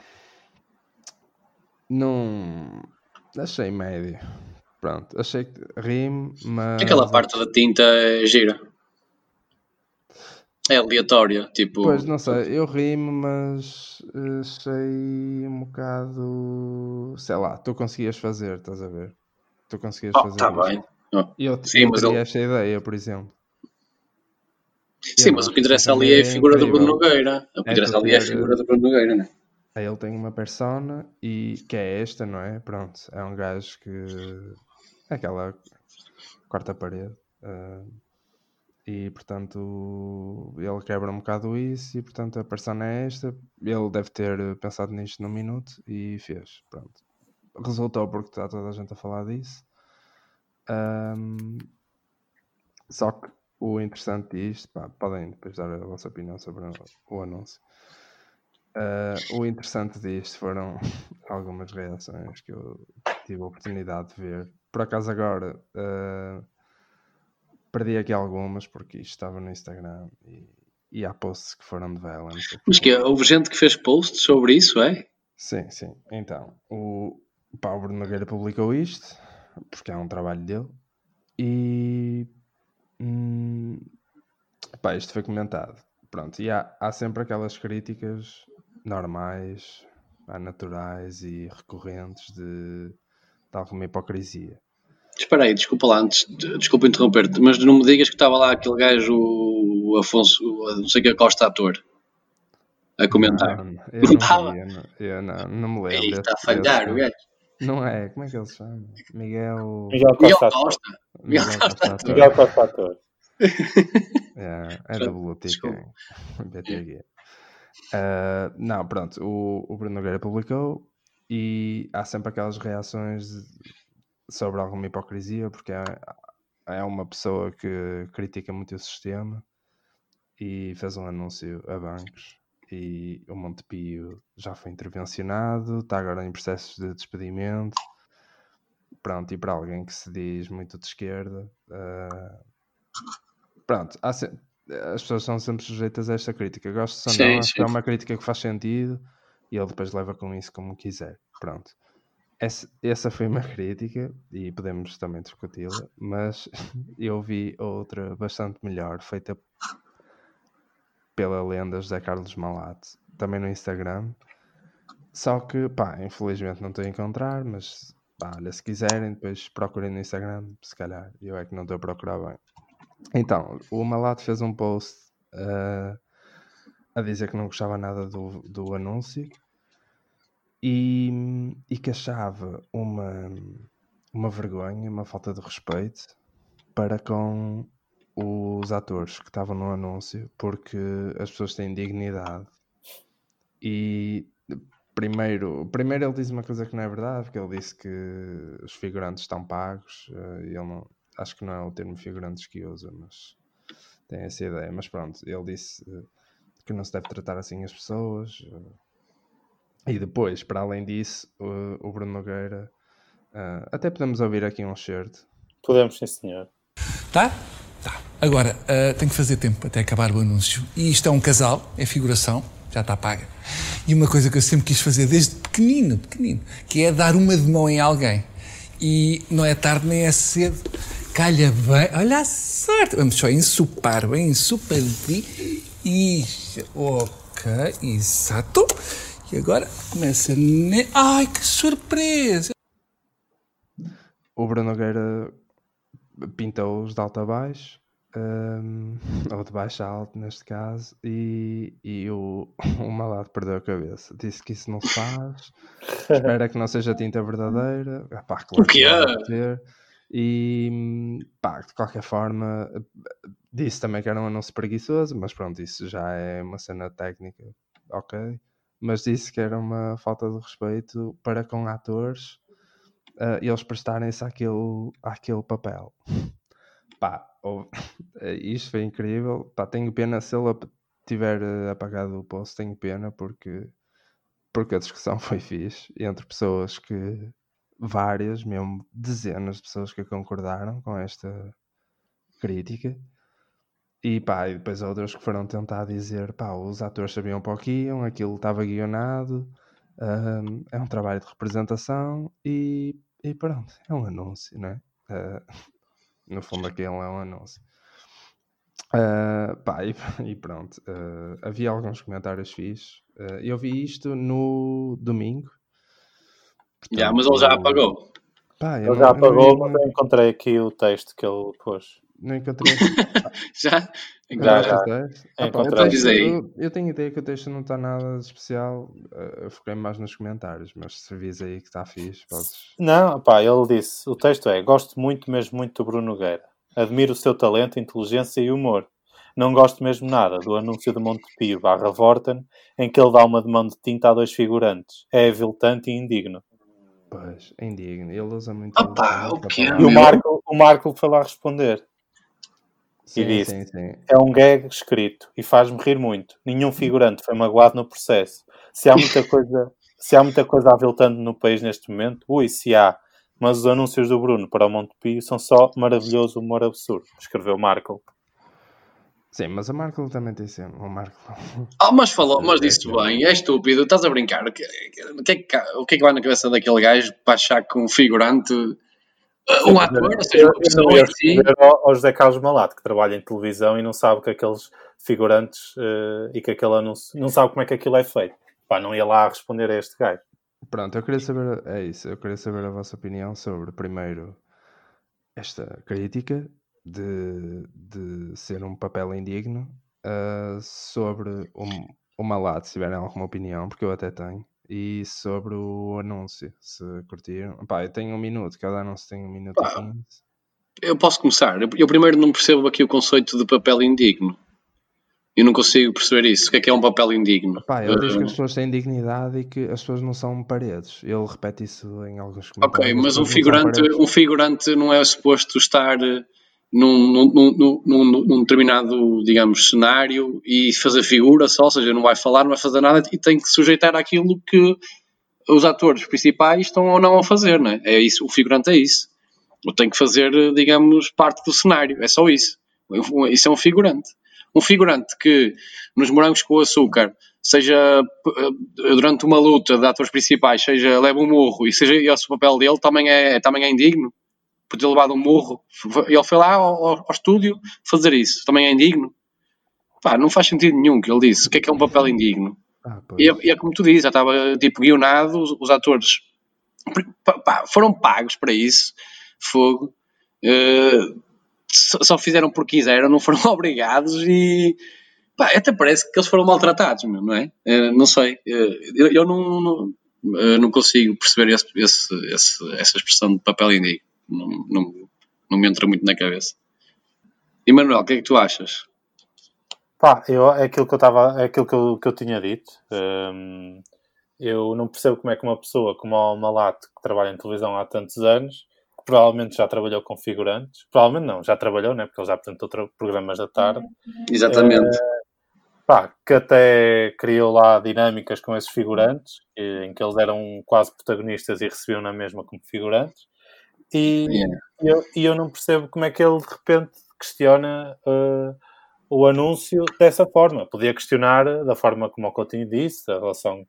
não. Achei médio. Pronto, achei que rime, mas. Aquela parte da tinta é gira. É aleatória, tipo. Pois não sei, eu rimo, mas achei um bocado. Sei lá, tu conseguias fazer, estás a ver? Tu conseguias Oh, fazer. tá bem. Oh. Eu, Sim, eu mas teria ele- esta ideia, por exemplo. Sim, Eu mas o que interessa ali é a é figura do Bruno. Nogueira. O que É interessa ali é a figura do Bruno Nogueira, né? Aí ele tem uma persona e que é esta, não é? Pronto, é um gajo que é aquela quarta parede. ah, e portanto ele quebra um bocado isso e portanto a persona é esta. Ele deve ter pensado nisto num minuto e fez. Pronto. Resultou porque está toda a gente a falar disso. Ahm, só que o interessante disto, pá, podem depois dar a vossa opinião sobre o, anúncio. Ah, o interessante disto foram algumas reações que eu tive a oportunidade de ver. Por acaso agora ah, perdi aqui algumas porque isto estava no Instagram e, e há posts que foram de vela. Mas que houve gente que fez posts sobre isso, é? Sim, sim. Então, o, pá, o Bruno Nogueira publicou isto, porque é um trabalho dele, e hum, pá, isto foi comentado. Pronto, e há, há sempre aquelas críticas normais, naturais e recorrentes de, de alguma hipocrisia. Espera aí, desculpa lá, antes, de- desculpa interromper-te, mas não me digas que estava lá aquele gajo, o Afonso, o não sei que Costa ator, a comentar. Não, eu não, Estava. eu não, eu não, não me lembro. Ei, está a falhar o gajo. Não é, como é que ele se chama? Miguel. Miguel Miguel Costa. Miguel Costa. Miguel Costa Ator. É, é desculpa. Ticket. BTG. Não, pronto, o, o Bruno Nogueira publicou e há sempre aquelas reações de- sobre alguma hipocrisia, porque é, é uma pessoa que critica muito o sistema e fez um anúncio a bancos e o Montepio já foi intervencionado, está agora em processos de despedimento. Pronto, e para alguém que se diz muito de esquerda, ah, pronto, há as pessoas são sempre sujeitas a esta crítica. Gosto acho que é uma crítica que faz sentido e ele depois leva com isso como quiser. Pronto. Essa, essa foi uma crítica e podemos também discuti-la, mas eu vi outra bastante melhor, feita pela lenda José Carlos Malato, também no Instagram. Só que, pá, infelizmente não estou a encontrar, mas pá, olha, se quiserem, depois procurem no Instagram, se calhar. Eu é que não estou a procurar bem. Então, o Malato fez um post ah, a dizer que não gostava nada do, do anúncio e, e que achava uma, uma vergonha, uma falta de respeito para com os atores que estavam no anúncio, porque as pessoas têm dignidade. E primeiro, primeiro ele diz uma coisa que não é verdade, porque ele disse que os figurantes estão pagos, eh, e ele não, acho que não é o termo figurantes que usa, mas tem essa ideia. Mas pronto, ele disse uh, que não se deve tratar assim as pessoas. Uh, e depois, para além disso, o Bruno Nogueira, até podemos ouvir aqui um shirt. Podemos, sim, senhor. Tá? Tá. Agora, tenho que fazer tempo até acabar o anúncio. E isto é um casal, é figuração já está paga. E uma coisa que eu sempre quis fazer desde pequenino, pequenino, que é dar uma de mão em alguém. E não é tarde nem é cedo. Calha bem, olha a sorte. Vamos só ensupar bem, ensupar e ok, exato. E agora começa. Ne... Ai, que surpresa! O Bruno Nogueira pintou-os de alto a baixo um, ou de baixo a alto neste caso, e, e o, o malado perdeu a cabeça. Disse que isso não se faz, espera que não seja tinta verdadeira. Ah, pá, claro o que é? E pá, de qualquer forma, disse também que era um anúncio preguiçoso, mas pronto, isso já é uma cena técnica, ok. Mas disse que era uma falta de respeito para com atores uh, eles prestarem-se àquele, àquele papel. Pá, ou, eh, isto foi incrível. Pá, tenho pena se ele tiver eh, apagado o post, tenho pena porque, porque a discussão foi fixe entre pessoas que várias, mesmo dezenas de pessoas que concordaram com esta crítica. E pá, e depois outros que foram tentar dizer, pá, os atores sabiam para o que iam, aquilo estava guionado, um, é um trabalho de representação e, e pronto, é um anúncio, não é? Uh, no fundo, aquele é um anúncio. Uh, pá, e, e pronto. Uh, havia alguns comentários fixos. Uh, eu vi isto no domingo. Portanto, yeah, mas ele já apagou. Pá, ele não, já apagou, mas eu encontrei aqui o texto que ele pôs. Não encontrei. já? Já, já. Ah, pá, eu, eu, eu, tenho ideia que o texto não está nada especial. Eu foquei mais nos comentários, mas se vis aí que está fixe, podes. Não, pá, ele disse: o texto é: Gosto muito, mesmo muito do Bruno Nogueira. Admiro o seu talento, inteligência e humor. Não gosto mesmo nada do anúncio de Montepio barra Vorten, em que ele dá uma de mão de tinta a dois figurantes. É aviltante e indigno. Pois, é indigno. Ele usa muito. Opa, o que é? E o Marco, o Marco foi lá responder. Sim, e disse: sim, sim. É um gag escrito e faz-me rir muito. Nenhum figurante foi magoado no processo. Se há muita coisa, se há muita coisa aviltando no país neste momento, ui, se há. Mas os anúncios do Bruno para o Montepio são só maravilhoso humor absurdo, escreveu Marco. Sim, mas a Marco também tem sempre. O Marco. Ah, mas falou, mas disse bem, é estúpido, estás a brincar. O que, o que, é que, o que é que vai na cabeça daquele gajo para achar que um figurante um ator, ou seja, uma pessoa em si. Ao José Carlos Malato, que trabalha em televisão e não sabe que aqueles figurantes uh, e que aquele anúncio, não sabe como é que aquilo é feito. Pá, não ia lá responder a este gajo. Pronto, eu queria saber, é isso, eu queria saber a vossa opinião sobre, primeiro, esta crítica de, de ser um papel indigno, uh, sobre o, o Malato, se tiverem alguma opinião, porque eu até tenho e sobre o anúncio, se curtiram. Pá, eu tenho um minuto, cada anúncio tem um minuto Pá, 15. Eu posso começar. Eu primeiro não percebo aqui o conceito de papel indigno. Eu não consigo perceber isso. O que é que é um papel indigno? Pá, ele diz que as pessoas têm dignidade e que as pessoas não são paredes. Ele repete isso em alguns comentários. Ok, mas um figurante, um figurante não é suposto estar num, num, num, num, determinado, digamos, cenário e fazer figura só, ou seja, não vai falar, não vai fazer nada e tem que sujeitar àquilo que os atores principais estão ou não a fazer, não é? é isso, o figurante é isso. Ou tem que fazer, digamos, parte do cenário, é só isso. Isso é um figurante. Um figurante que nos morangos com açúcar seja eh, durante uma luta de atores principais, seja leva um morro e seja esse o papel dele, também é, também é indigno por ter levado um morro. Ele foi lá ao, ao, estúdio fazer isso. Também é indigno. Pá, não faz sentido nenhum que ele disse. O que é que é um papel indigno? Ah, e, é, e, é, como tu dizes, já estava tipo guionado, os, os atores pá, foram pagos para isso. Fogo. Uh, só, só, fizeram porque quiseram, não foram obrigados e pá, até parece que eles foram maltratados, não é? Uh, não sei. Uh, eu, eu, não, não, não consigo perceber esse, esse, esse, essa expressão de papel indigno não, não, não me entra muito na cabeça. E Manuel, o que é que tu achas? Pá, eu, é aquilo que eu estava, é aquilo que eu, que eu tinha dito. Um, eu não percebo como é que uma pessoa como o Malato, que trabalha em televisão há tantos anos, provavelmente já trabalhou com figurantes. Provavelmente não, já trabalhou, né? Porque ele já apresentou programas da tarde. Exatamente. Pá, que até criou lá dinâmicas com esses figurantes, em que eles eram quase protagonistas e recebiam na mesma como figurantes. E, Yeah. eu, e eu não percebo como é que ele de repente questiona eh, o anúncio dessa forma. Podia questionar da forma como o Coutinho disse, a relação,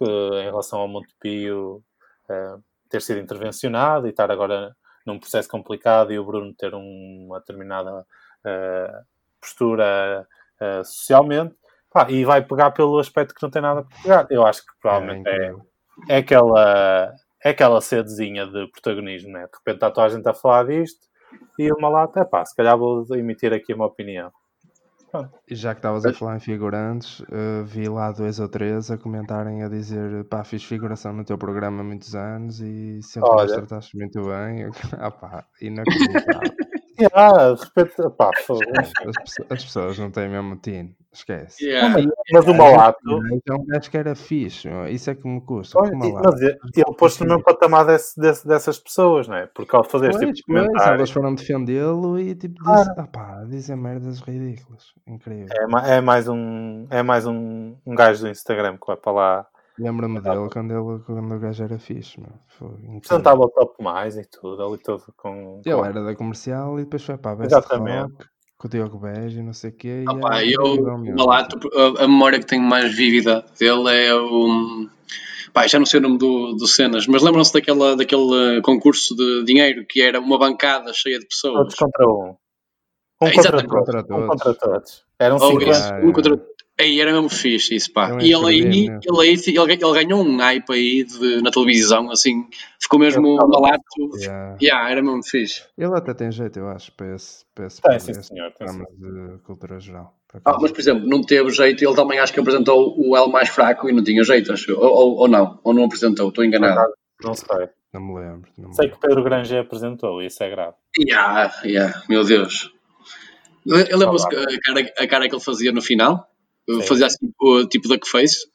eh, em relação ao Montepio eh, ter sido intervencionado e estar agora num processo complicado e o Bruno ter uma determinada eh, postura eh, socialmente. E vai pegar pelo aspecto que não tem nada para pegar. Eu acho que provavelmente é, incrível. é aquela, é aquela sedezinha de protagonismo, né? De repente está toda a gente a falar disto e uma lata, pá, se calhar vou emitir aqui uma opinião. E já que estavas a falar em figurantes, eh, vi lá dois ou três a comentarem a dizer pá, fiz figuração no teu programa há muitos anos e sempre nos Olha. trataste muito bem. Ah pá, inacreditável. Ah, de repente, pá, as, pesso- as pessoas não têm mesmo tino, esquece. Yeah. mas o Malato, um gajo que era fixe, isso é que me custa. olha, e- mas ele pôs-se no mesmo patamar desse, desse- dessas pessoas, não é? Porque ao fazer este tipo Pois, de pois, comentário, elas foram defendê-lo e tipo, disse, ah pá, dizem merdas ridículas. Incrível. é, é mais um, é mais um, um gajo do Instagram que vai para lá. Lembro-me dele quando, ele, quando o gajo era fixe, meu. Foi. Apresentava o top mais e tudo, ali todo com. Ele era da comercial e depois foi para a Best Exatamente. Rock com o Diogo Beja e não sei o quê. e Ah, pá, era eu, meu. Malato, a, a memória que tenho mais vívida dele é o. Pá, já não sei o nome do, do Cenas, mas lembram-se daquela, daquele concurso de dinheiro que era uma bancada cheia de pessoas. Todos contra um. Um É, contra, exatamente. todos. Contra Um todos. contra todos. Eram Ou 50. isso, Ah, um é. contra... Aí era mesmo fixe isso, pá. E ele aí, né? ele, aí ele, ele ganhou um hype aí de- na televisão, assim, ficou mesmo malato. Yeah. Yeah, era mesmo fixe. Ele até tem jeito, eu acho, para esse, para esse, para sim, esse senhor, de cultura geral. Ah, mas, por exemplo, não teve jeito, ele também acho que apresentou o L mais fraco e não tinha jeito, acho eu. Ou, ou, ou não, ou não apresentou, estou enganado. Não sei. Não me lembro. Não me Sei lembro. que Pedro Granger apresentou, isso é grave. Yeah, yeah, meu Deus. Eu, eu lembro-se que a cara, a cara que ele fazia no final, Sim. fazia assim o tipo face.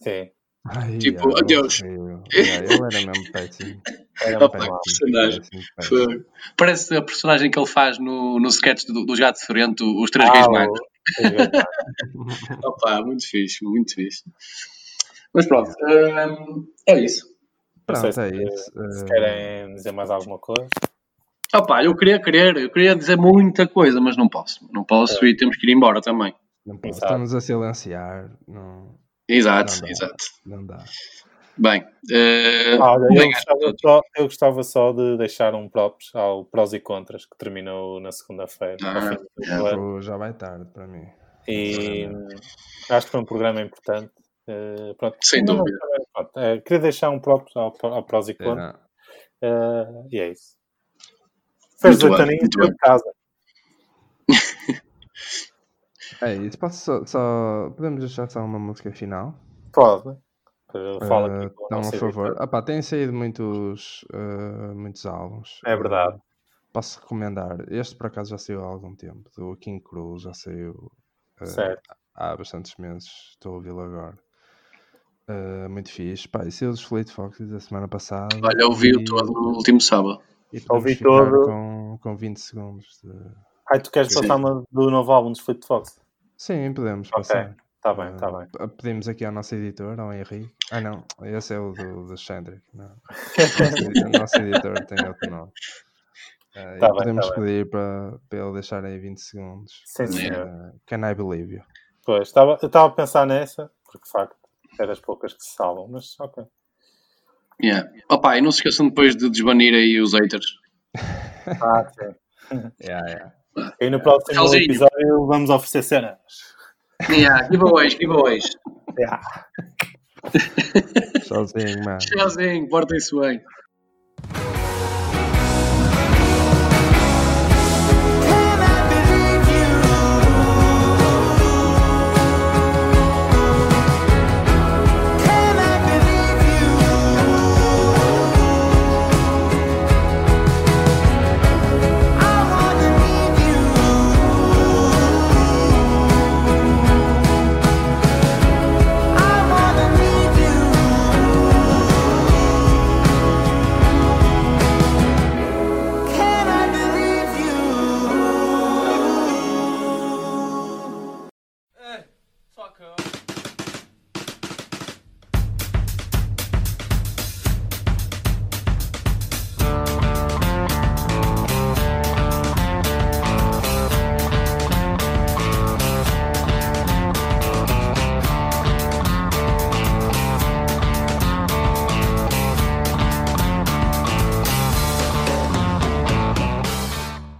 Sim. Ai, Tipo, yeah, adeus. ele era mesmo péssimo. Era Opa, personagem. péssimo, péssimo. Foi- Parece a personagem que ele faz no, no sketch do, dos Gatos Frente, os três Ah, gays magos. Opa, muito fixe, muito fixe. Mas pronto, hum, é isso. Pronto, é se- isso. Se Eh, querem dizer mais alguma coisa. Opa, eu queria querer, eu queria dizer muita coisa, mas não posso. Não posso e temos que ir embora também. Não posso. Exato. Estamos a silenciar. Não, Exato, Não exato. não dá. Bem, eh, Olha, eu gostava, só, eu gostava só de deixar um props ao prós e contras que terminou na segunda-feira. Ah. Vou- já vai tarde para mim. E acho que foi um programa importante. Eh, pronto. Sem Não, não, dúvida. pronto. Eh, queria deixar um props ao, ao prós e É, contras. não. Eh, e é isso. Fez Muito 18 bem, aninhos muito saiu bem. de casa. É isso. Posso só, só- Podemos deixar só uma música final? Pode. Eu falo Eh, aqui com então, nosso a favor. Ah, pá, têm saído muitos, eh, muitos álbuns. É verdade. Eh, posso recomendar. Este por acaso já saiu há algum tempo. Do King Cruz já saiu Certo. há bastantes meses. Estou a ouvi-lo agora. Muito fixe. Pá, e saiu dos Fleet Foxes a semana passada. Olha, ouvi-o e- todo no último sábado. E Ouvi todo. Com, com 20 segundos. De... Ai, tu queres Sim. passar uma do novo álbum dos Fleet Fox? Sim, podemos Ok. passar. Tá bem, tá Eh, bem. p- Pedimos aqui ao nosso editor, ao Henrique. Ah, não, esse é o do, do. Não. O nosso editor tem outro nome. Eh, Tá bem, podemos tá pedir para, para ele deixar aí 20 segundos. Sim, Eh, senhor. can I believe you? Pois, estava, eu estava a pensar nessa, porque de facto é das poucas que se salvam, mas ok. Yeah. Opa, e não se esqueçam depois de desbanir aí os haters. Ah, sim. Yeah, yeah. E no próximo Tchauzinho. episódio vamos oferecer cenas. Yeah, giveaways, giveaways. Yeah. Sozinho, mano. Tchauzinho, portem-se bem.